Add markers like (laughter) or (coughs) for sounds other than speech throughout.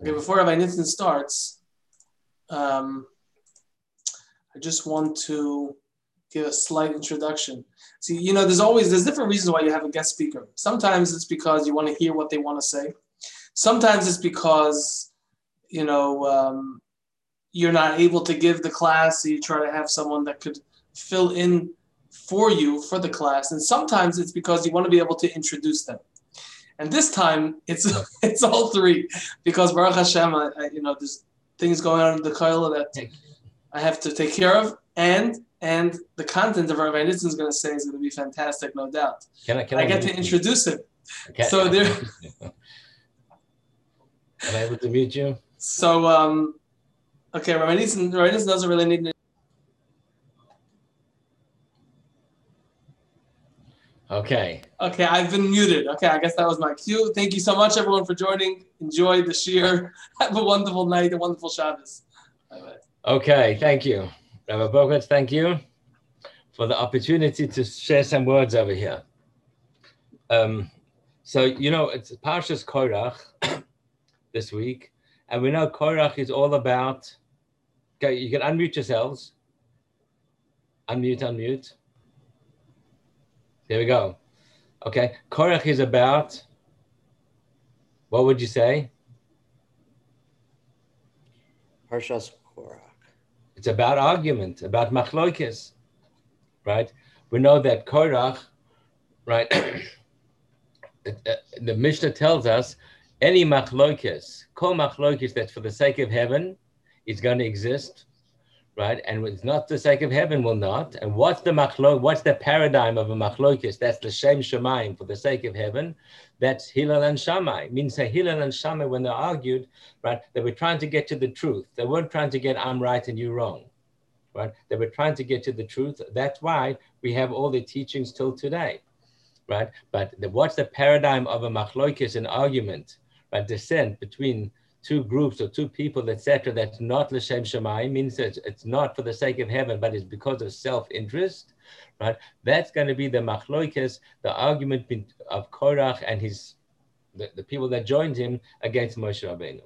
Okay, before Rabbi Nitzan starts, um, I just want to give a slight introduction. See, you know, there's always there's different reasons why you have a guest speaker. Sometimes it's because you want to hear what they want to say. Sometimes it's because you know um, you're not able to give the class, so you try to have someone that could fill in for you for the class. And sometimes it's because you want to be able to introduce them. And this time it's (laughs) it's all three because Baruch Hashem, I, I, you know, there's things going on in the Koil that I have to take care of, and and the content of Rabbi Nitzan is going to say is going to be fantastic, no doubt. Can I, can I, I get to introduce him. Okay. So there. Am I able to mute you? So um, okay, Rabbi Nitzan, Rabbi Nitzan doesn't really need. Okay. Okay, I've been muted. Okay, I guess that was my cue. Thank you so much, everyone, for joining. Enjoy the shiur. (laughs) Have a wonderful night, a wonderful Shabbos. Bye-bye. Okay, thank you. Rabbi Bogut, thank you for the opportunity to share some words over here. Um, so, you know, it's Parshas Korach (coughs) this week, and we know Korach is all about, okay, you can unmute yourselves. Unmute, unmute. There we go. Okay, Korach is about, what would you say? Parshas Korach. It's about argument, about machloikis, right? We know that Korach, right? (coughs) Uh, the Mishnah tells us any machloikis, kol machloikis that's for the sake of heaven is going to exist, right? And it's not the sake of heaven will not. And what's the machlok? What's the paradigm of a machlokis? That's the shem shemaim for the sake of heaven. That's Hillel and Shammai. It means that Hillel and Shammai, when they argued, right, they were trying to get to the truth. They weren't trying to get I'm right and you wrong, right? They were trying to get to the truth. That's why we have all the teachings till today, right? But the, what's the paradigm of a machlokis, an argument, right? Dissent between two groups or two people, etc., that's not l'shem shemayim means that it's not for the sake of heaven, but it's because of self-interest, right? That's going to be the machloikes, the argument of Korach and his the, the people that joined him against Moshe Rabbeinu.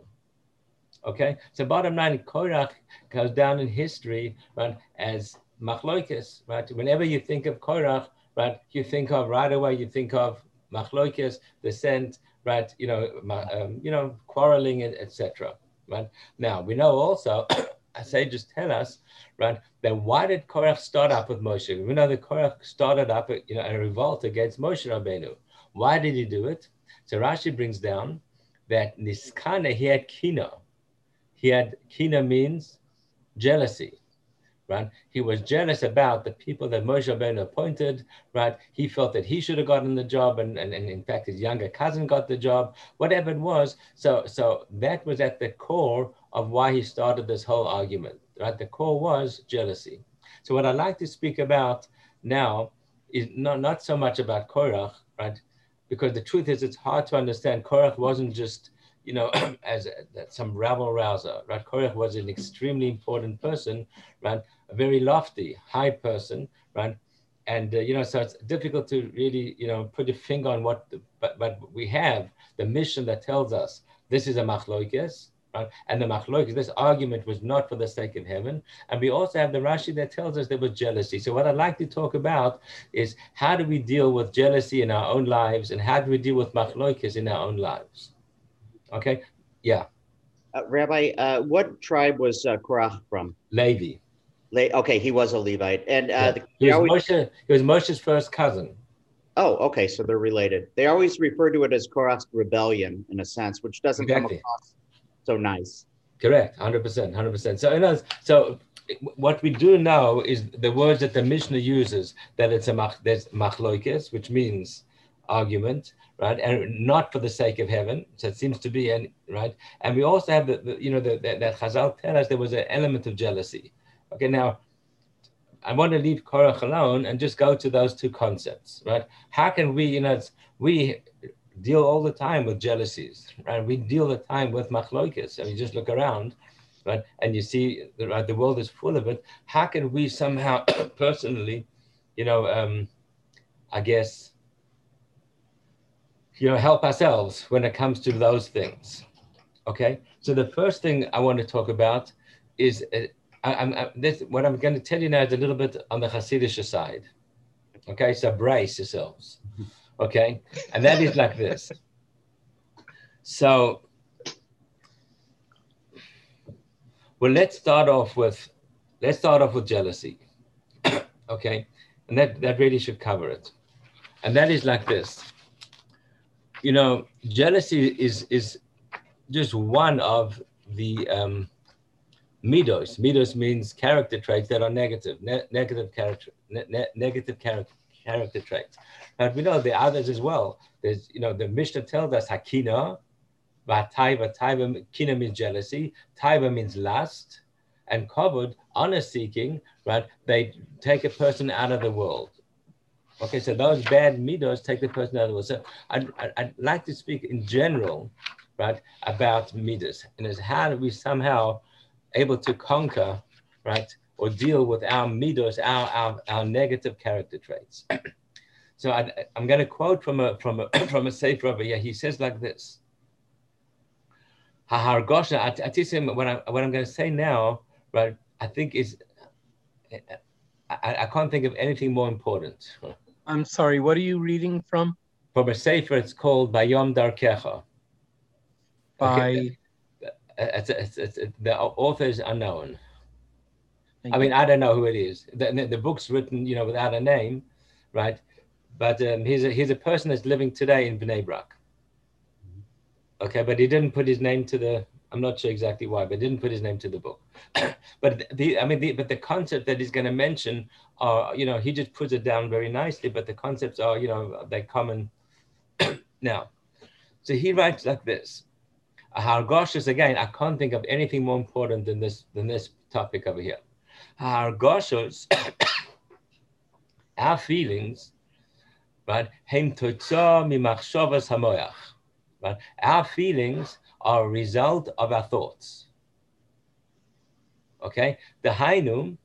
Okay, so bottom line, Korach goes down in history, right, as machloikes, right? Whenever you think of Korach, right, you think of right away, you think of machloikes, dissent, right? You know, um, you know, quarreling, etc. Right now, we know also, (coughs) sages tell us, right, that why did Korach start up with Moshe? We know that Korach started up, you know, a revolt against Moshe Rabbeinu. Why did he do it? So Rashi brings down that Niskana he had kina. He had kina means jealousy right? He was jealous about the people that Moshe Rabbeinu appointed, right? He felt that he should have gotten the job, and, and, and in fact, his younger cousin got the job, whatever it was. So, so that was at the core of why he started this whole argument, right? The core was jealousy. So, what I'd like to speak about now is not, not so much about Korach, right? Because the truth is, it's hard to understand. Korach wasn't just you know, (clears throat) as a, some rabble rouser, right? Korach was an extremely important person, right? a very lofty, high person, right? And uh, you know, so it's difficult to really, you know, put a finger on what. The, but but we have the Mishnah that tells us this is a machloikes, right? And the machloikes, this argument was not for the sake of heaven. And we also have the Rashi that tells us there was jealousy. So what I'd like to talk about is how do we deal with jealousy in our own lives, and how do we deal with machloikes in our own lives? Okay, yeah. Uh, Rabbi, uh, what tribe was uh, Korach from? Levi. Le- okay, he was a Levite, and uh, Yeah. the, He was, always, Moshe, he was Moshe's first cousin. oh, okay, so they're related. They always refer to it as Korach's rebellion, in a sense, which doesn't Exactly. come across so nice. Correct, hundred percent, hundred percent. So, in other, so what we do know is the words that the Mishnah uses that it's a mach, there's machloikes, which means argument, right, and not for the sake of heaven. So it seems to be, and right, and we also have the, the you know, the, the, that Chazal tell us there was an element of jealousy. Okay, now I want to leave Korach alone and just go to those two concepts, right? How can we, you know, we deal all the time with jealousies, right? We deal the time with machloikis, and you just look around, right? And you see, right, the world is full of it. How can we somehow (coughs) personally, you know, um, I guess, you know, help ourselves when it comes to those things? Okay, so the first thing I want to talk about is uh, I, I'm, I, this, what I'm going to tell you now is a little bit on the Hasidic side. Okay, so brace yourselves. Okay, and that is like this. So, well, let's start off with let's start off with jealousy. (coughs) okay, and that that really should cover it, and that is like this. You know, jealousy is is just one of the um, midos. Midos means character traits that are negative, ne- negative character, ne- ne- negative character character traits. But we know the others as well. There's, you know, the Mishnah tells us hakina, taiva. Taiva, kina means jealousy. Taiva means lust. And kavod, honor seeking, right? They take a person out of the world. Okay, so those bad midos take the person out of the world. So I'd, I'd like to speak in general right, about midas, and is how do we somehow able to conquer, right, or deal with our midas, our, our, our negative character traits. so I, am going to quote from a from a (coughs) from a sefer over here. He says like this. Hahargosha, I, what I'm what I'm going to say now, right? I think is I, I can't think of anything more important. (laughs) I'm sorry, what are you reading from? From a sefer, it's called Bayom Darkecha by okay. it's, it's, it's, the author is unknown. Thank I mean, I don't know who it is. The, the, book's written, you know, without a name, right? But um, he's a he's a person that's living today in Bnei Brak. Okay, but he didn't put his name to the. I'm not sure exactly why, but didn't put his name to the book. (coughs) but the I mean, the, but the concept that he's going to mention are, you know, he just puts it down very nicely. But the concepts are, you know, they common. (clears throat) now, so he writes like this Hargoshas, again, I can't think of anything more important than this than this topic over here. Hargoshas, (coughs) our feelings, right? Hem mimachshavas hamoyach. Right? Our feelings are a result of our thoughts. Okay? The hainum,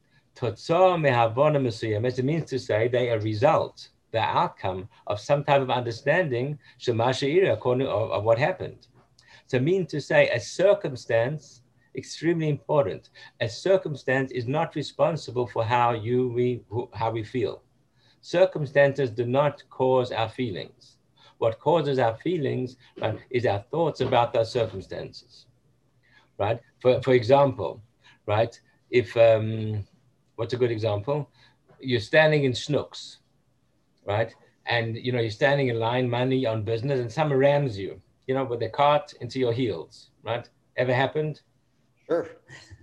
it means to say they are result, the outcome of some type of understanding, according of, of what happened. So mean to say a circumstance, extremely important. A circumstance is not responsible for how you we how we feel. Circumstances do not cause our feelings. What causes our feelings right, is our thoughts about those circumstances. Right? For, for example, right, if um, what's a good example? You're standing in snooks, right? And you know, you're standing in line, money on business, and someone rams you you know, with the cart into your heels, right? Ever happened? Sure.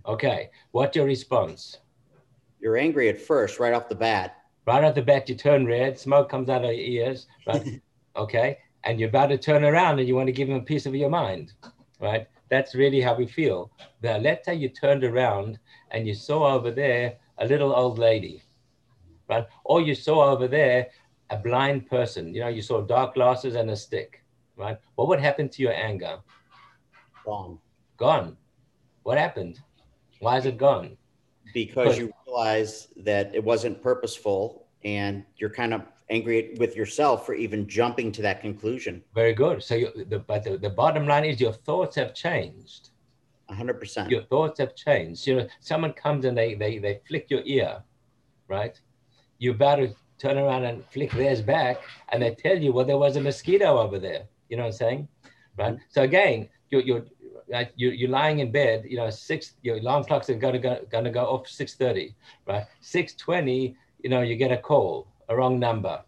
Okay. What's your response? You're angry at first, right off the bat. Right off the bat, you turn red, smoke comes out of your ears, right? (laughs) okay. And you're about to turn around and you want to give him a piece of your mind, right? That's really how we feel. The letter you turned around and you saw over there a little old lady, right? Or you saw over there a blind person. You know, you saw dark glasses and a stick right? What would happen to your anger? Gone. Gone. What happened? Why is it gone? Because you realize that it wasn't purposeful and you're kind of angry with yourself for even jumping to that conclusion. Very good. So, you, the, but the, the bottom line is your thoughts have changed. 100%. Your thoughts have changed. You know, someone comes and they, they, they flick your ear, right? You better turn around and flick theirs back, and they tell you, well, there was a mosquito over there. You know what I'm saying? Right. So again, you're you're right, you're, you're lying in bed. You know, six your alarm clock's are gonna go gonna go off six thirty. Right. Six twenty. You know, you get a call, a wrong number.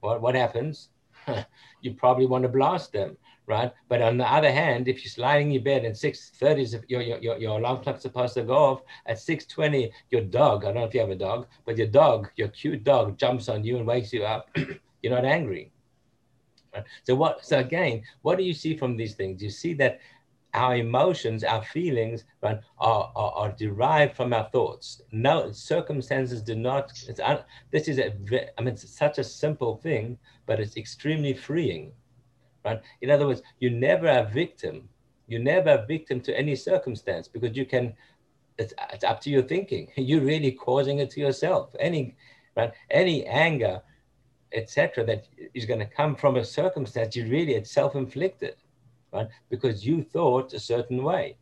What what happens? (laughs) you probably want to blast them right? But on the other hand, if you're lying in your bed and 6.30, your, your, your alarm clock's supposed to go off, at 6.20, your dog, I don't know if you have a dog, but your dog, your cute dog jumps on you and wakes you up, (clears throat) you're not angry. So what? So again, what do you see from these things? You see that our emotions, our feelings, right, are, are, are derived from our thoughts. No circumstances do not. This is a. I mean, it's such a simple thing, but it's extremely freeing, right? In other words, you're never a victim. You're never a victim to any circumstance because you can. It's, it's up to your thinking. (laughs) You're really causing it to yourself. Any, right? Any anger etc., that is going to come from a circumstance, you really, it's self-inflicted, right? Because you thought a certain way,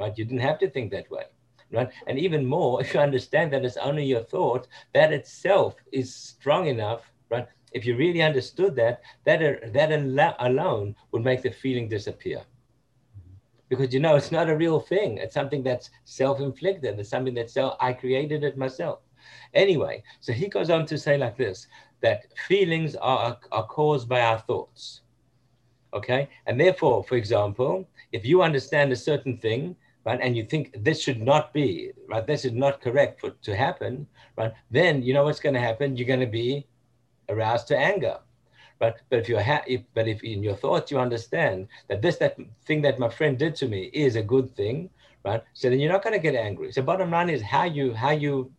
right? You didn't have to think that way, right? And even more, (laughs) if you understand that it's only your thought, that itself is strong enough, right? If you really understood that, that, that alone would make the feeling disappear. Because you know, it's not a real thing. It's something that's self inflicted. It's something that self, I created it myself. Anyway, so he goes on to say like this that feelings are, are caused by our thoughts. Okay. And therefore, for example, if you understand a certain thing, right, and you think this should not be, right, this is not correct for to happen, right, then you know what's going to happen? You're going to be aroused to anger. But but if you're ha- if, but if in your thoughts you understand that this that thing that my friend did to me is a good thing, right? So then you're not going to get angry. So bottom line is how you how you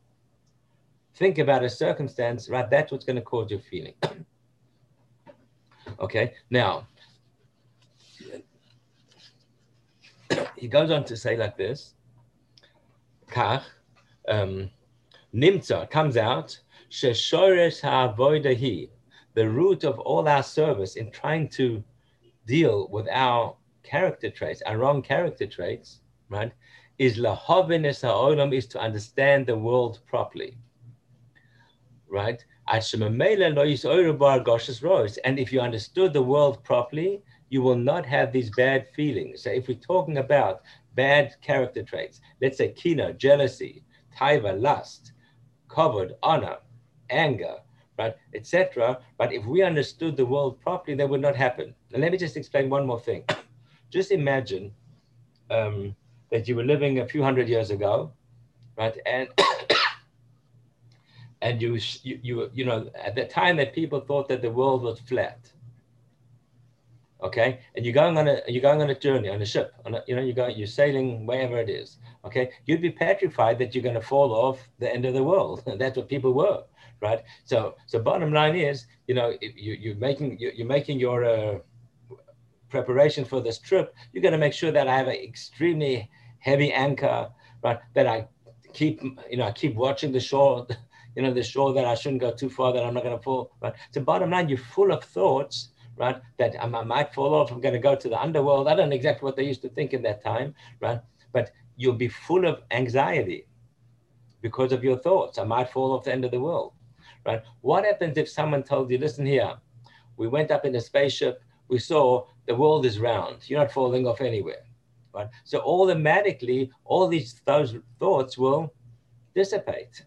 think about a circumstance, right? That's what's going to cause your feeling. (coughs) okay, now (coughs) he goes on to say like this. Kach, um, nimtza comes out, the root of all our service in trying to deal with our character traits, our wrong character traits, right, is lahovinus ha'olam, is to understand the world properly right? And if you understood the world properly, you will not have these bad feelings. So if we're talking about bad character traits, let's say kina, jealousy, taiva, lust, kavod, honor, anger, right, etc. But if we understood the world properly, that would not happen. And let me just explain one more thing. (coughs) Just imagine um, that you were living a few hundred years ago, right, and (coughs) and you, you, you, you know, at the time that people thought that the world was flat. Okay, and you're going on a you're going on a journey on a ship, on a, you know, you're going you're sailing wherever it is. Okay, you'd be petrified that you're going to fall off the end of the world. (laughs) That's what people were, right? So, so bottom line is, you know, you, you're making you're making your uh, preparation for this trip. You're going to make sure that I have an extremely heavy anchor, right? That I keep, you know, I keep watching the shore (laughs) you know, the shore that I shouldn't go too far, that I'm not going to fall. Right. So bottom line, you're full of thoughts, right? That I might fall off. I'm going to go to the underworld. I don't know exactly what they used to think in that time, right? But you'll be full of anxiety because of your thoughts. I might fall off the end of the world, right? What happens if someone told you, listen here, we went up in a spaceship, we saw the world is round. You're not falling off anywhere, right? So automatically, all these those thoughts will dissipate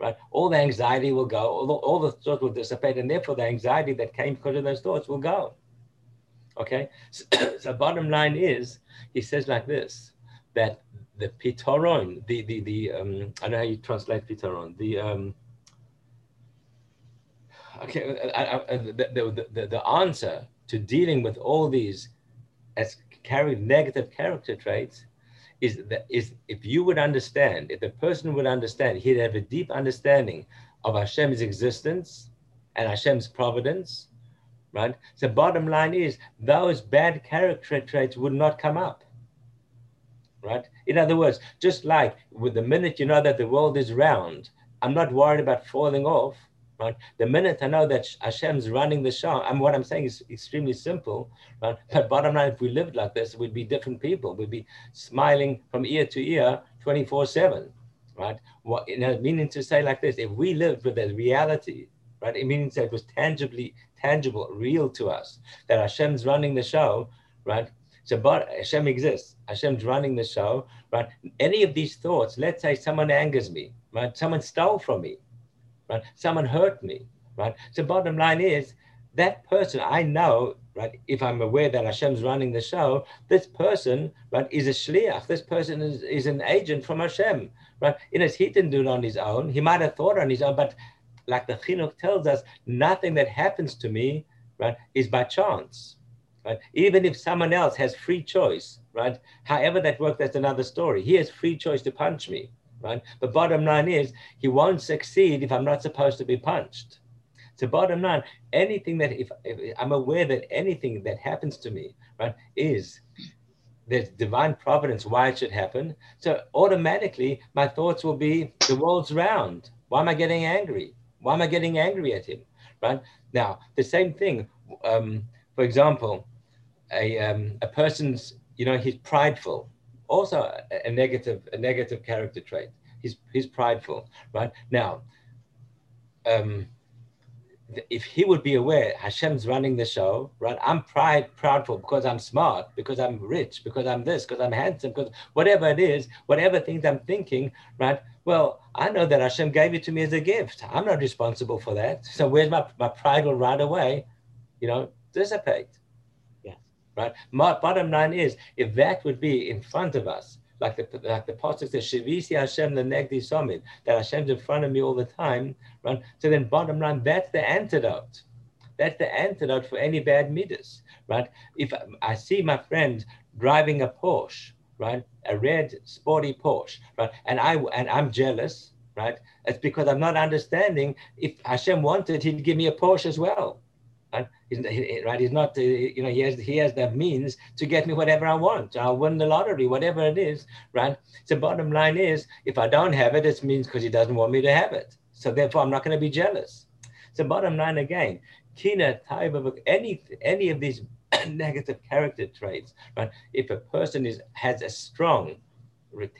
right? All the anxiety will go, all the, all the thoughts will dissipate, and therefore the anxiety that came because of those thoughts will go. Okay, so, (clears throat) so bottom line is, he says like this, that the pitoron, the the the um, I don't know how you translate pitoron, the um, okay, uh, uh, uh, I, I, the, the, the, the answer to dealing with all these as carried negative character traits is that is if you would understand, if the person would understand, he'd have a deep understanding of Hashem's existence and Hashem's providence, right? So bottom line is those bad character traits would not come up. Right? In other words, just like with the minute you know that the world is round, I'm not worried about falling off right? The minute I know that Hashem's running the show, and what I'm saying is extremely simple, right? But bottom line, if we lived like this, we'd be different people. We'd be smiling from ear to ear 24 7, right? What, you know, meaning to say like this, if we lived with the reality, right? It means that it was tangibly, tangible, real to us, that Hashem's running the show, right? So, but Hashem exists. Hashem's running the show, right? Any of these thoughts, let's say someone angers me, right? Someone stole from me, right? Someone hurt me, right? So bottom line is that person I know, right? If I'm aware that Hashem's running the show, this person, right, is a shliach. This person is, is an agent from Hashem, right? In his, he didn't do it on his own. He might have thought on his own, but like the chinuch tells us, nothing that happens to me, right, is by chance, right? Even if someone else has free choice, right? However that works, that's another story. He has free choice to punch me, right? But bottom line is he won't succeed if I'm not supposed to be punched. So bottom line, anything that if, if I'm aware that anything that happens to me, right, is there's divine providence why it should happen. So automatically my thoughts will be the world's round. Why am I getting angry? Why am I getting angry at him? Right now, the same thing. Um, for example, a, um, a person's, you know, he's prideful, also a, negative, a negative character trait. He's, he's prideful, right? Now, um, if he would be aware Hashem's running the show, right? I'm pride proudful because I'm smart, because I'm rich, because I'm this, because I'm handsome, because whatever it is, whatever things I'm thinking, right? Well, I know that Hashem gave it to me as a gift. I'm not responsible for that. So where's my, my pride will right away, you know, dissipate. Right. My bottom line is if that would be in front of us, like the like the pasuk says, Shivisi Hashem the negdi summit, that Hashem's in front of me all the time, right? So then bottom line, that's the antidote. That's the antidote for any bad midas, right? If I see my friend driving a Porsche, right, a red sporty Porsche, right, and I and I'm jealous, right? It's because I'm not understanding. If Hashem wanted, He'd give me a Porsche as well. Right? Right? He's not, uh, you know, he has, he has the means to get me whatever I want. I'll win the lottery, whatever it is, right? So bottom line is, if I don't have it, it means because he doesn't want me to have it. So therefore, I'm not going to be jealous. So bottom line again, kina of any any of these (coughs) negative character traits, right? If a person is has a strong,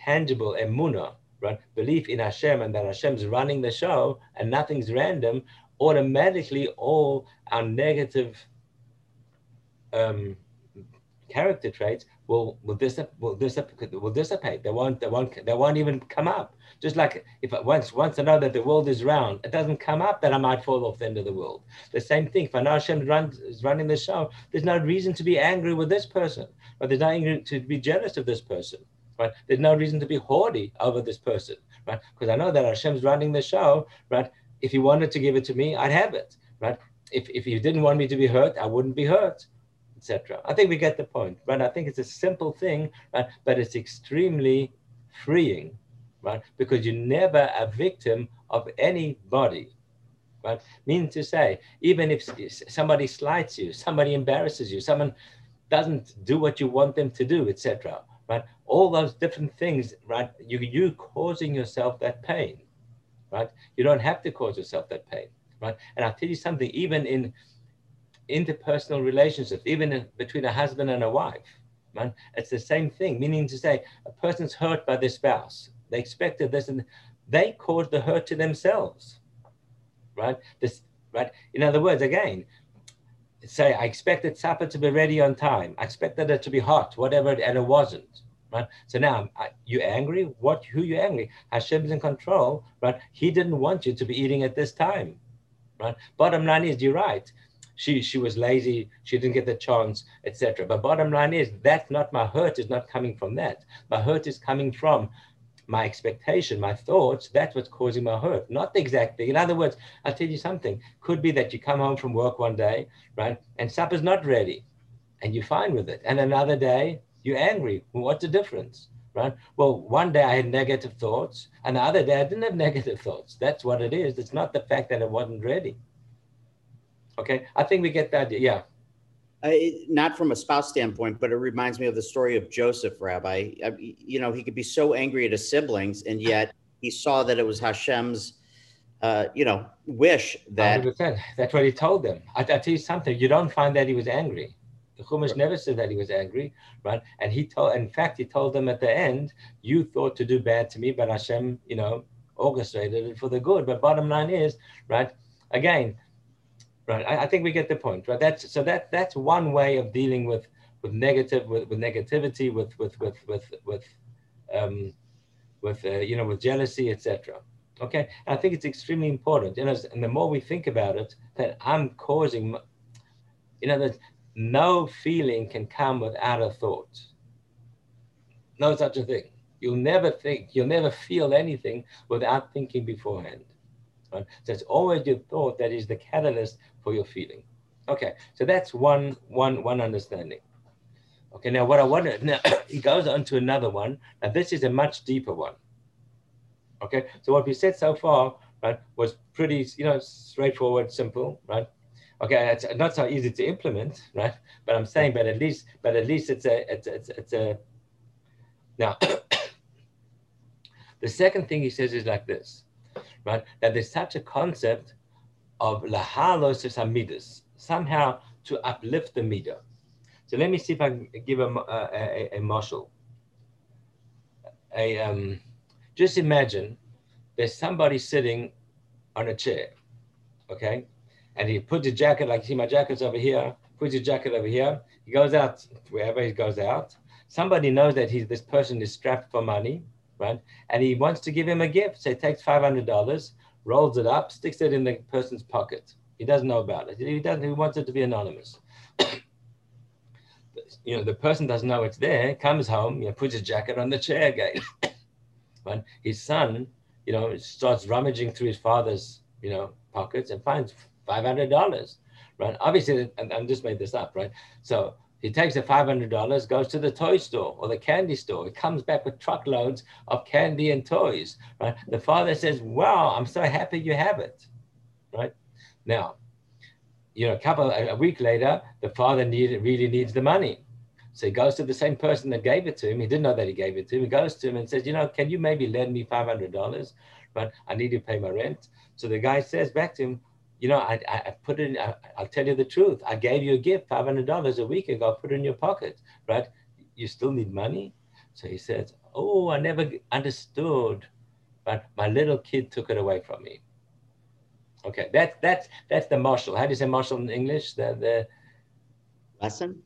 tangible emuna, right, belief in Hashem and that Hashem's running the show and nothing's random, automatically all our negative um, character traits will will, dissip, will, will dissipate. They won't they won't they won't even come up. Just like if once once I know that the world is round, it doesn't come up that I might fall off the end of the world. The same thing. If I know Hashem runs, is running the show, there's no reason to be angry with this person, but there's no reason to be jealous of this person. Right? There's no reason to be haughty over this person, right? Because I know that Hashem's running the show, right? If he wanted to give it to me, I'd have it, right? If, if he didn't want me to be hurt, I wouldn't be hurt, etc. I think we get the point, right? I think it's a simple thing, right? But it's extremely freeing, right? Because you're never a victim of anybody, right? Meaning to say, even if somebody slights you, somebody embarrasses you, someone doesn't do what you want them to do, etc. Right? All those different things, right? You you causing yourself that pain, right? You don't have to cause yourself that pain, right? And I'll tell you something, even in interpersonal relationships, even between a husband and a wife, right? It's the same thing, meaning to say a person's hurt by their spouse. They expected this and they caused the hurt to themselves, right? This, right? In other words, again, say I expected supper to be ready on time. I expected it to be hot, whatever, and it wasn't right? So now, you're angry? What? Who you angry? Hashem's in control, right? He didn't want you to be eating at this time, right? Bottom line is, you're right. She she was lazy. She didn't get the chance, etc. But bottom line is, that's not my hurt. Is not coming from that. My hurt is coming from my expectation, my thoughts, that's what's causing my hurt, not the exact thing. In other words, I'll tell you something. Could be that you come home from work one day, right, and supper's not ready, and you're fine with it. And another day, you're angry. What's the difference? Right? Well, one day I had negative thoughts, and the other day I didn't have negative thoughts. That's what it is. It's not the fact that it wasn't ready. Okay, I think we get that. Yeah. Uh, not from a spouse standpoint, but it reminds me of the story of Joseph, Rabbi. I, you know, he could be so angry at his siblings, and yet he saw that it was Hashem's, uh, you know, wish that. 100%. That's what he told them. I, I tell you something. You don't find that he was angry. The Chumash never said that he was angry, right? And he told, in fact, he told them at the end, "You thought to do bad to me, but Hashem, you know, orchestrated it for the good." But bottom line is, right? Again, right? I, I think we get the point, right? That's so that that's one way of dealing with with negative with, with negativity, with with with with with um, with uh, you know with jealousy, etc. Okay, and I think it's extremely important. You know, and the more we think about it, that I'm causing, you know, that no feeling can come without a thought. No such a thing. You'll never think, you'll never feel anything without thinking beforehand. Right? So it's always your thought that is the catalyst for your feeling. Okay, so that's one, one, one understanding. Okay, now what I want to, now (coughs) he goes on to another one. Now this is a much deeper one. Okay, so what we said so far, right, was pretty, you know, straightforward, simple, right? Okay, it's not so easy to implement, right? But I'm saying, but at least, but at least it's a, it's, it's, it's a. Now, (coughs) the second thing he says is like this, right? That there's such a concept of lahalos amidus, somehow to uplift the meter. So let me see if I can give a, a, a, a. A, um, just imagine there's somebody sitting on a chair, okay? And he puts a jacket, like see my jacket's over here, puts his jacket over here. He goes out wherever he goes out. Somebody knows that he's this person is strapped for money, right? And he wants to give him a gift. So he takes $500, rolls it up, sticks it in the person's pocket. He doesn't know about it. He doesn't. He wants it to be anonymous. (coughs) you know, the person doesn't know it's there. Comes home, you know, puts his jacket on the chair again. (coughs) but his son, you know, starts rummaging through his father's, you know, pockets and finds five hundred dollars. Right. Obviously, and I just made this up, right? So he takes the $500, goes to the toy store or the candy store. He comes back with truckloads of candy and toys, right? The father says, wow, I'm so happy you have it, right? Now, you know, a couple, a week later, the father needed, really needs the money. So he goes to the same person that gave it to him. He didn't know that he gave it to him. He goes to him and says, you know, can you maybe lend me $500? But I need to pay my rent. So the guy says back to him, you know, I, I put it in, I, will tell you the truth. I gave you a gift, $500 a week ago, I put it in your pocket, right? You still need money? So he says, oh, I never understood, but my little kid took it away from me. Okay, that's, that's, that's the mashal. How do you say mashal in English? The, the lesson?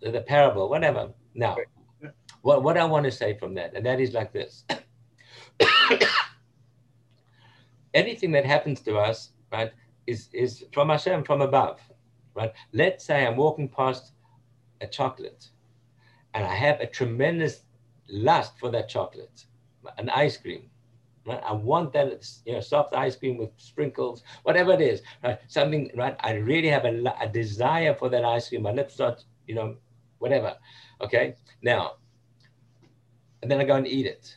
The, the parable, whatever. Now, what, what I want to say from that, and that is like this. (coughs) Anything that happens to us, right, is, is from Hashem, from above, right? Let's say I'm walking past a chocolate and I have a tremendous lust for that chocolate, an ice cream. Right? I want that, you know, soft ice cream with sprinkles, whatever it is, right? Something, right? I really have a, a desire for that ice cream. My lips start, you know, whatever. Okay. Now, and then I go and eat it.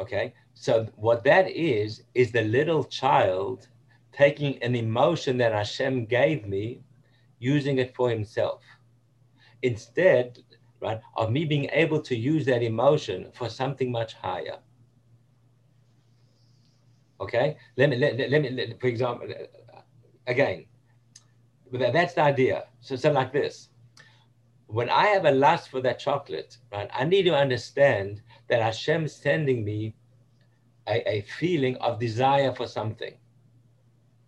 Okay. So what that is, is the little child taking an emotion that Hashem gave me, using it for himself. Instead, right, of me being able to use that emotion for something much higher. Okay, let me, let, let me, let, for example, again, that's the idea. So, so like this, when I have a lust for that chocolate, right, I need to understand that Hashem sending me a, a feeling of desire for something.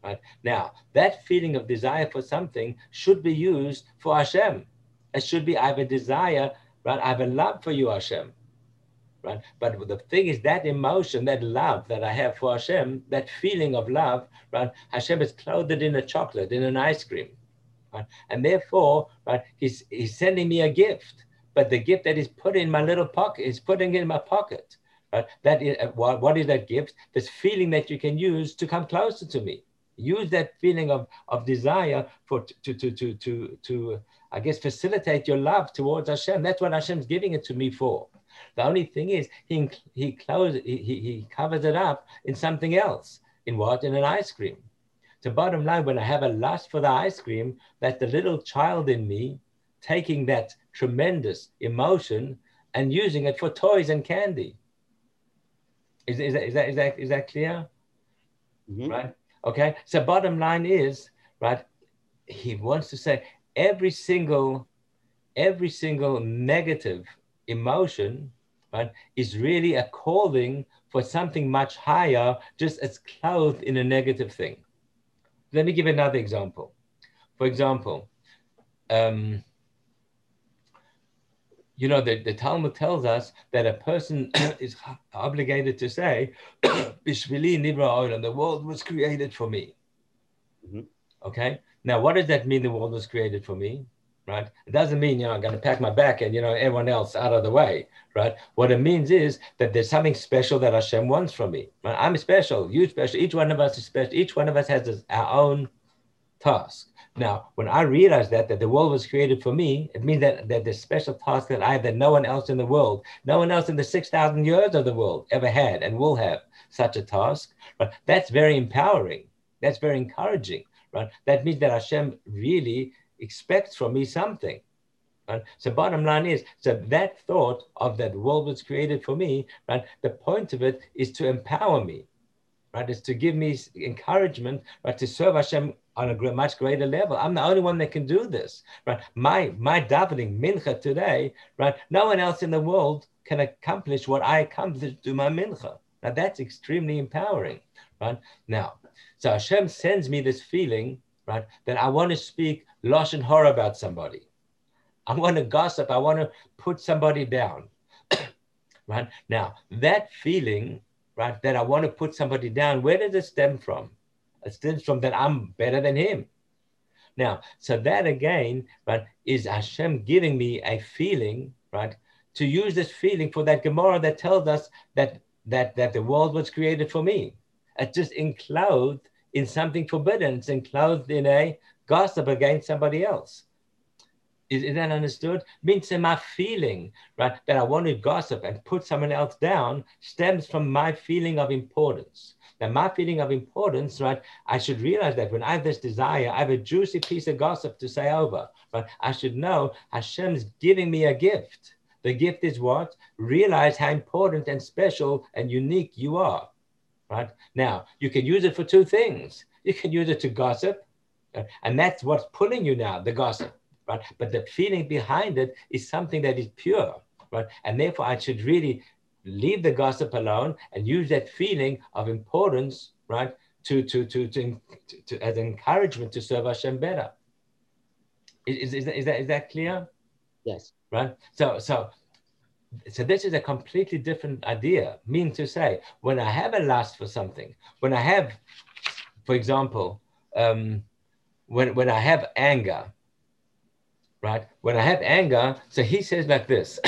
Right? Now, that feeling of desire for something should be used for Hashem. It should be, I have a desire, right? I have a love for you, Hashem. Right? But the thing is that emotion, that love that I have for Hashem, that feeling of love, right? Hashem is clothed in a chocolate, in an ice cream. Right? And therefore, right, he's, he's sending me a gift. But the gift that is put in my little pocket is putting in my pocket. Right? That is, what, what is that gift? This feeling that you can use to come closer to me use that feeling of, of desire for to, to, to, to, to, I guess, facilitate your love towards Hashem. That's what Hashem's giving it to me for. The only thing is, he, he, closes, he, he covers it up in something else. In what? In an ice cream. So bottom line, when I have a lust for the ice cream, that's the little child in me taking that tremendous emotion and using it for toys and candy. Is, is, that, is, that, is, that, is that clear? Mm-hmm. Right? Okay, so bottom line is, right, he wants to say every single, every single negative emotion, right, is really a calling for something much higher, just as clothed in a negative thing. Let me give another example. For example, um, you know, the, the Talmud tells us that a person (clears throat) is obligated to say, (clears throat) Bishvili Nibra Olam, the world was created for me. Mm-hmm. Okay? Now, what does that mean the world was created for me? Right? It doesn't mean, you know, I'm going to pack my bag and, you know, everyone else out of the way. Right? What it means is that there's something special that Hashem wants from me. Right? I'm special, you special, each one of us is special, each one of us has our own task. Now, when I realized that, that the world was created for me, it means that, that the special task that I have that no one else in the world, no one else in the 6,000 years of the world ever had and will have such a task, right? That's very empowering. That's very encouraging, right? That means that Hashem really expects from me something. Right? So bottom line is, so that thought of that world was created for me, right? The point of it is to empower me, right? Is to give me encouragement, right? To serve Hashem on a much greater level. I'm the only one that can do this, right? My my davening mincha today, right? No one else in the world can accomplish what I accomplished through my mincha. Now that's extremely empowering, right? Now, so Hashem sends me this feeling, right, that I want to speak lashon hara about somebody. I want to gossip. I want to put somebody down, (coughs) right? Now that feeling, right, that I want to put somebody down, where does it stem from? Stems from that I'm better than him. Now, so that again, right, is Hashem giving me a feeling, right, to use this feeling for that Gemara that tells us that that that the world was created for me. It's just enclosed in something forbidden. It's enclosed in a gossip against somebody else. Is, is that understood? Means that my feeling, right, that I want to gossip and put someone else down stems from my feeling of importance. My feeling of importance, right, I should realize that when I have this desire, I have a juicy piece of gossip to say over, but I should know Hashem's giving me a gift. The gift is what? Realize how important and special and unique you are. Right? Now, you can use it for two things. You can use it to gossip, uh, and that's what's pulling you now, the gossip. Right? But the feeling behind it is something that is pure. Right? And therefore, I should really leave the gossip alone and use that feeling of importance, right, to, to, to, to, to, as encouragement to serve Hashem better. Is, is, is, that, is that clear? Yes right? So, so, so this is a completely different idea. Mean to say, when I have a lust for something, when I have, for example, um, when when I have anger, right? When I have anger, so he says like this.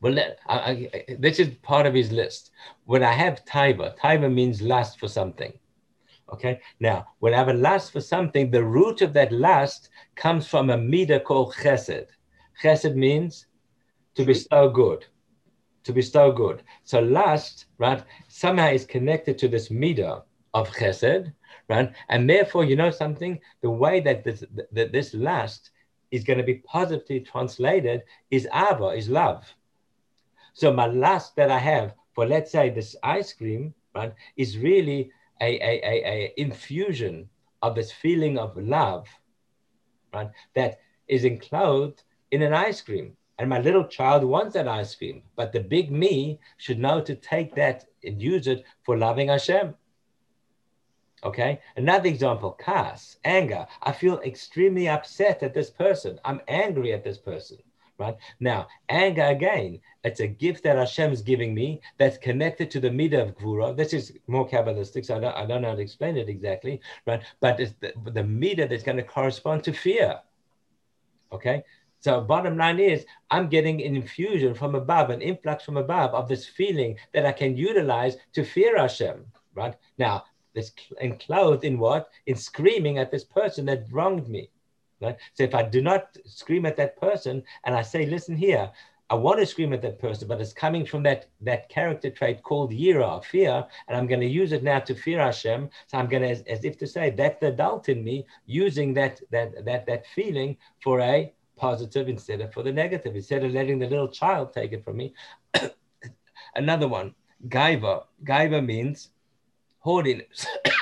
Well, I, I, this is part of his list. When I have taiva, taiva means lust for something. Okay. Now, when I have a lust for something, the root of that lust comes from a midah called chesed. Chesed means to bestow good, to bestow good. So lust, right, somehow is connected to this midah of chesed, right? And therefore, you know something, the way that this, that this lust is going to be positively translated is ava, is love. So my lust that I have for, let's say, this ice cream, right, is really a, a, a, a infusion of this feeling of love, right, that is enclosed in an ice cream. And my little child wants that ice cream. But the big me should know to take that and use it for loving Hashem. Okay. Another example, kas, anger. I feel extremely upset at this person. I'm angry at this person. Right now, anger again, it's a gift that Hashem is giving me that's connected to the midah of gvura. This is more kabbalistic, so I don't, I don't know how to explain it exactly, right? But it's the, the midah that's going to correspond to fear. Okay, so bottom line is I'm getting an infusion from above, an influx from above of this feeling that I can utilize to fear Hashem, right? Now, this enclosed in what? In screaming at this person that wronged me. Right? So if I do not scream at that person and I say, listen here, I want to scream at that person, but it's coming from that, that character trait called yira, fear, and I'm going to use it now to fear Hashem. So I'm going to, as, as if to say, that's the adult in me using that, that, that, that feeling for a positive instead of for the negative, instead of letting the little child take it from me. (coughs) Another one, gaiva. Gaiva means haughtiness. (coughs)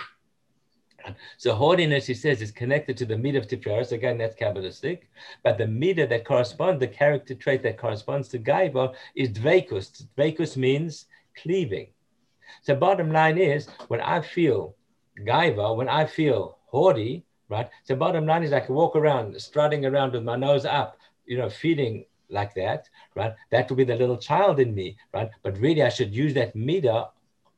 so haughtiness, he says, is connected to the midah of Tiferes. Again, that's Kabbalistic. But the midah that corresponds, the character trait that corresponds to gaiva is dveikus. Dveikus means cleaving. So bottom line is, when I feel gaiva, when I feel haughty, right? So bottom line is I can walk around, strutting around with my nose up, you know, feeding like that, right? That would be the little child in me, right? But really, I should use that midah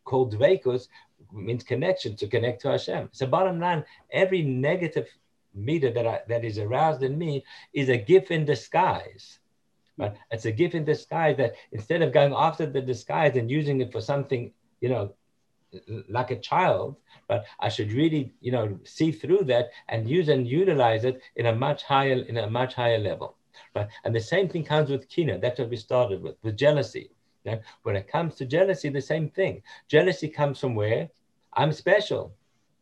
called dveikus, means connection to connect to Hashem. So bottom line, every negative midah that I, that is aroused in me is a gift in disguise. Right? It's a gift in disguise that instead of going after the disguise and using it for something, you know, like a child, but I should really, you know, see through that and use and utilize it in a much higher, in a much higher level. Right? And the same thing comes with kina. That's what we started with, with jealousy. When it comes to jealousy, the same thing. Jealousy comes from where? I'm special.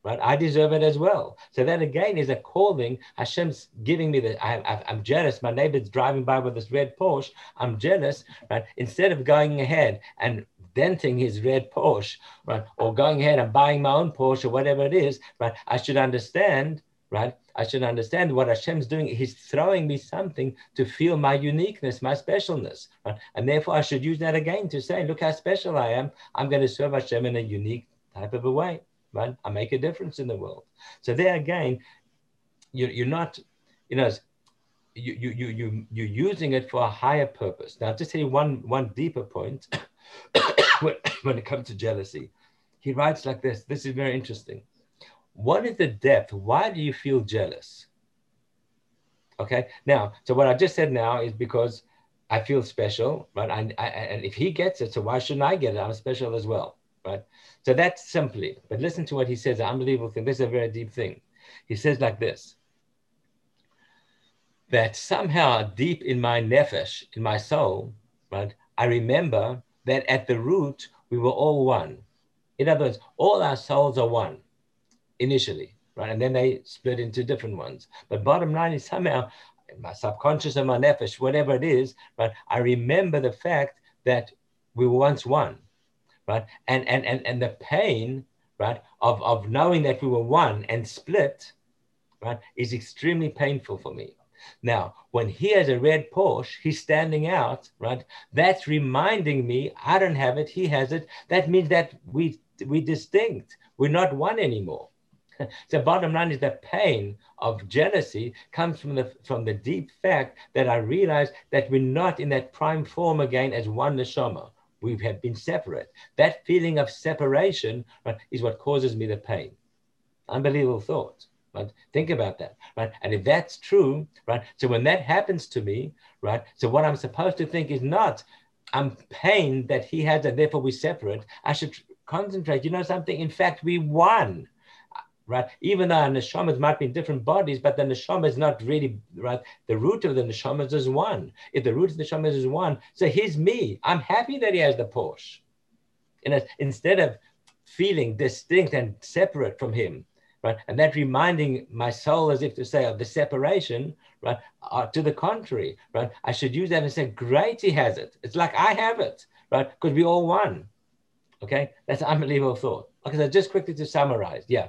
Right? I deserve it as well. So that again is a calling. Hashem's giving me that I, am jealous. My neighbor's driving by with this red Porsche. I'm jealous. Right? Instead of going ahead and denting his red Porsche, right, or going ahead and buying my own Porsche or whatever it is, right, I should understand, right, I should understand what Hashem's doing. He's throwing me something to feel my uniqueness, my specialness, right? and therefore I should use that again to say, look how special I am. I'm going to serve Hashem in a unique type of a way, right? I make a difference in the world. So there again, you're, you're not, you know, you, you, you, you, you're using it for a higher purpose. Now, just say one, one deeper point (coughs) when, (coughs) when it comes to jealousy. He writes like this. This is very interesting. What is the depth? Why do you feel jealous? Okay. Now, so what I just said now is because I feel special, right? I, I, and if he gets it, so why shouldn't I get it? I'm special as well, right? So that's simply, but listen to what he says, an unbelievable thing. This is a very deep thing. He says like this that somehow deep in my nefesh, in my soul, right, I remember that at the root, we were all one. In other words, all our souls are one initially, right? And then they split into different ones. But bottom line is somehow my subconscious and my nefesh, whatever it is, right? I remember the fact that we were once one, right? And and and, and the pain, right, of, of knowing that we were one and split, right, is extremely painful for me. Now, when he has a red Porsche, he's standing out, right? That's reminding me I don't have it, he has it. That means that we we distinct. We're not one anymore. (laughs) the bottom line is the pain of jealousy comes from the from the deep fact that I realize that we're not in that prime form again as one neshama. We have been separate. That feeling of separation right, is what causes me the pain. Unbelievable thought. Right? Think about that, right? And if that's true, right? So when that happens to me, right? So what I'm supposed to think is not, I'm pained that he has and therefore we separate. I should concentrate. You know something? In fact, we won right? Even though our neshamas might be in different bodies, but the neshama is not really right. The root of the neshamas is one. If the root of the neshamas is one, so he's me. I'm happy that he has the Porsche. And instead of feeling distinct and separate from him, right? And that reminding my soul as if to say of the separation, right? Uh, to the contrary, right? I should use that and say, great, he has it. It's like I have it, right? Because we all won. Okay, that's unbelievable thought. Okay, so just quickly to summarize, yeah.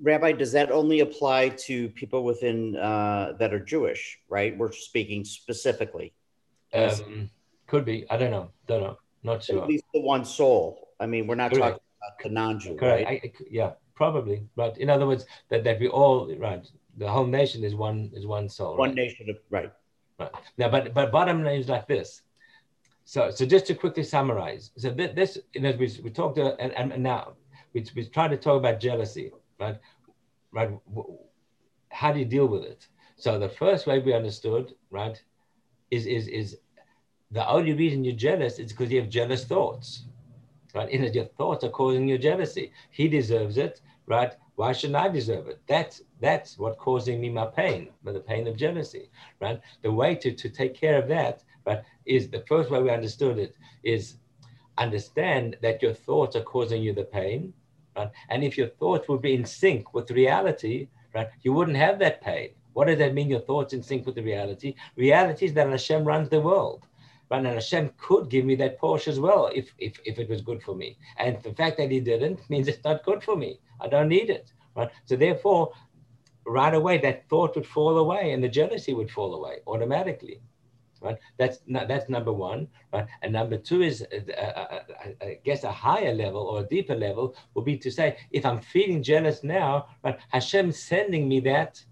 Rabbi, does that only apply to people within uh, that are Jewish? Right, we're speaking specifically. Um, could be. I don't know. Don't know. Not sure. At least the one soul. I mean, we're not Correct. talking about the non-Jew, Correct. right? I, yeah, probably. But in other words, that, that we all right. The whole nation is one is one soul. One right? nation, of, right? Right. Now, but but bottom line is like this. So so just to quickly summarize. So this, this you know, we we talked to, and, and now we we try to talk about jealousy right? Right? How do you deal with it? So the first way we understood, right, is is is the only reason you're jealous is because you have jealous thoughts, right? And your thoughts are causing you jealousy. He deserves it, right? Why shouldn't I deserve it? That's that's what causing me my pain, the pain of jealousy, right? The way to to take care of that, right, is the first way we understood it is understand that your thoughts are causing you the pain, right? And if your thoughts would be in sync with reality, right, you wouldn't have that pain. What does that mean? Your thoughts in sync with the reality? Reality is that Hashem runs the world. Right? And Hashem could give me that Porsche as well if, if, if it was good for me. And the fact that he didn't (laughs) means it's not good for me. I don't need it. Right? So therefore, right away, that thought would fall away and the jealousy would fall away automatically right? That's that's number one, right? And number two is, uh, uh, uh, I guess, a higher level or a deeper level would be to say, if I'm feeling jealous now, right? Hashem sending me that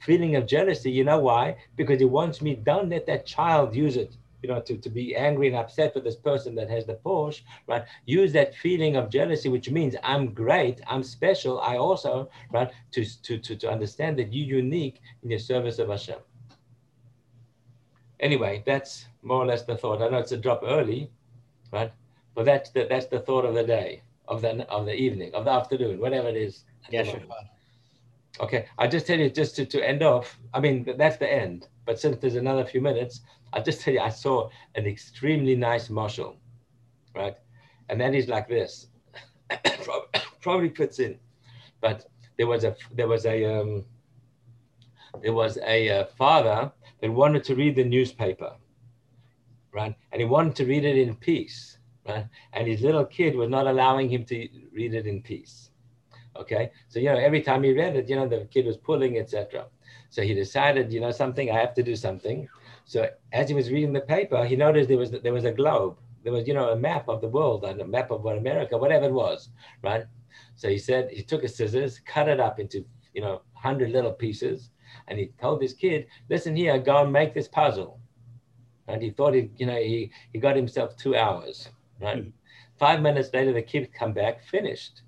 feeling of jealousy. You know why? Because He wants me. Don't let that child use it. You know, to, to be angry and upset with this person that has the Porsche, right? Use that feeling of jealousy, which means I'm great, I'm special. I also, right, to, to, to, to understand that you're unique in the service of Hashem anyway, that's more or less the thought. I know it's a drop early, right? But that's the, that's the thought of the day, of the, of the evening, of the afternoon, whatever it is. Yeah, sure. Okay, I just tell you just to, to end off. I mean, that's the end. But since there's another few minutes, I'll just tell you I saw an extremely nice mashal, right? And that is like this. (coughs) (coughs) Probably fits in, but there was a there was a um, there was a uh, father that wanted to read the newspaper, right? And he wanted to read it in peace, right? And his little kid was not allowing him to read it in peace. Okay, so you know, every time he read it, you know, the kid was pulling, etc. So he decided, you know, something, I have to do something. So as he was reading the paper, he noticed there was there was a globe. There was, you know, a map of the world and a map of what America, whatever it was, right? So he said he took his scissors, cut it up into, you know, hundred little pieces, and he told this kid, "Listen here, go and make this puzzle." And he thought he, you know, he he got himself two hours, right? Mhm. Five minutes later, the kid come back finished,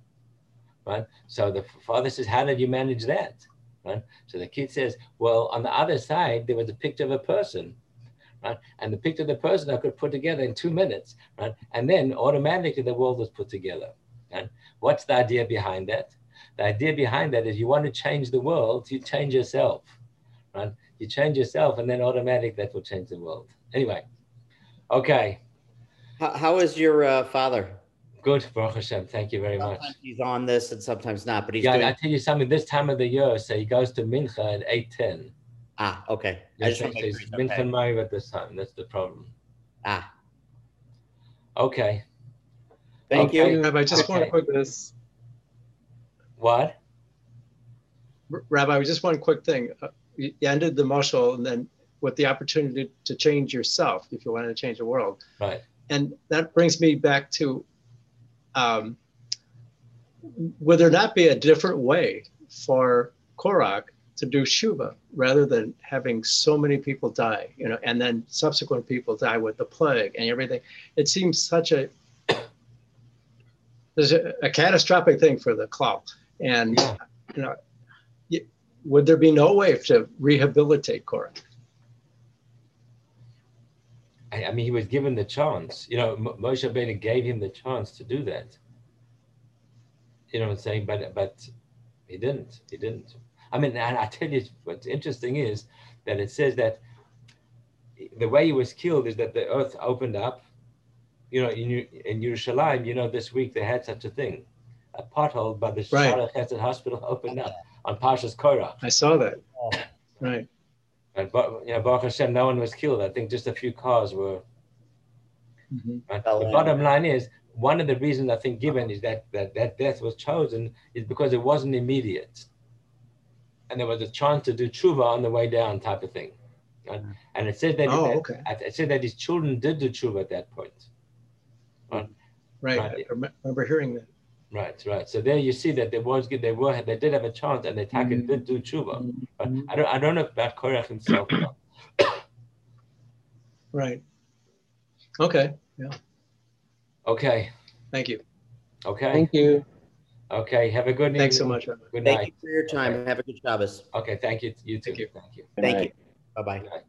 right? So the father says, "How did you manage that?" Right? So the kid says, "Well, on the other side there was a picture of a person." Right? And the picture of the person I could put together in two minutes, right? And then automatically the world was put together. Right? What's the idea behind that? The idea behind that is you want to change the world, you change yourself, right? You change yourself, and then automatic that will change the world. Anyway, okay, How, how is your uh, father? good, Baruch Hashem. Thank you very much. He's on this and sometimes not, but he's Yeah, doing. I tell you something. This time of the year, so he goes to Mincha at eight ten. ah, okay. I just want to make sure he's Mincha okay. Maariv at this time. That's the problem. Ah, Okay, thank Okay. you. Rabbi, I just want to put this, what? Rabbi, just one quick thing. Uh, You ended the mashal and then with the opportunity to change yourself if you wanted to change the world. Right. And that brings me back to, um, would there not be a different way for Korach to do Shuva rather than having so many people die, you know, and then subsequent people die with the plague and everything? It seems such a, (coughs) there's a, a catastrophic thing for the cloud. And, Yeah. you know, would there be no way to rehabilitate Korach? I, mean, he was given the chance. You know, Mo- Moshe Rabbeinu gave him the chance to do that. You know what I'm saying? But but he didn't. He didn't. I mean, and I tell you, what's interesting is that it says that the way he was killed is that the earth opened up. You know, in in Yerushalayim, you know, this week they had such a thing, a pothole by the Right. Shaarei Chesed Hospital opened up on Parshas Korah. I saw that. Right. And but you know, Baruch Hashem, no one was killed. I think just a few cars were Mhm. Right? Fell The in. bottom line is one of the reasons I think given is that, that that death was chosen is because it wasn't immediate, and there was a chance to do tshuva on the way down, type of thing. Right? And it said that Oh, that- okay. it said that his children did do tshuva at that point. Right. Right. I remember hearing that. Right, right. So there you see that there was good. they were they did have a chance, and the Taka Mhm. did do tshuva. But Mhm. I don't I don't know about Korach himself. (coughs) Right. Okay. Yeah. Okay, Thank you. okay, Thank you. okay. Have a good evening. Thanks so much. Rabbi. Good Thank night. you for your time. Have a good Shabbos. Okay, thank you. You too. Thank you. Thank you. Thank you. Bye bye. Good night.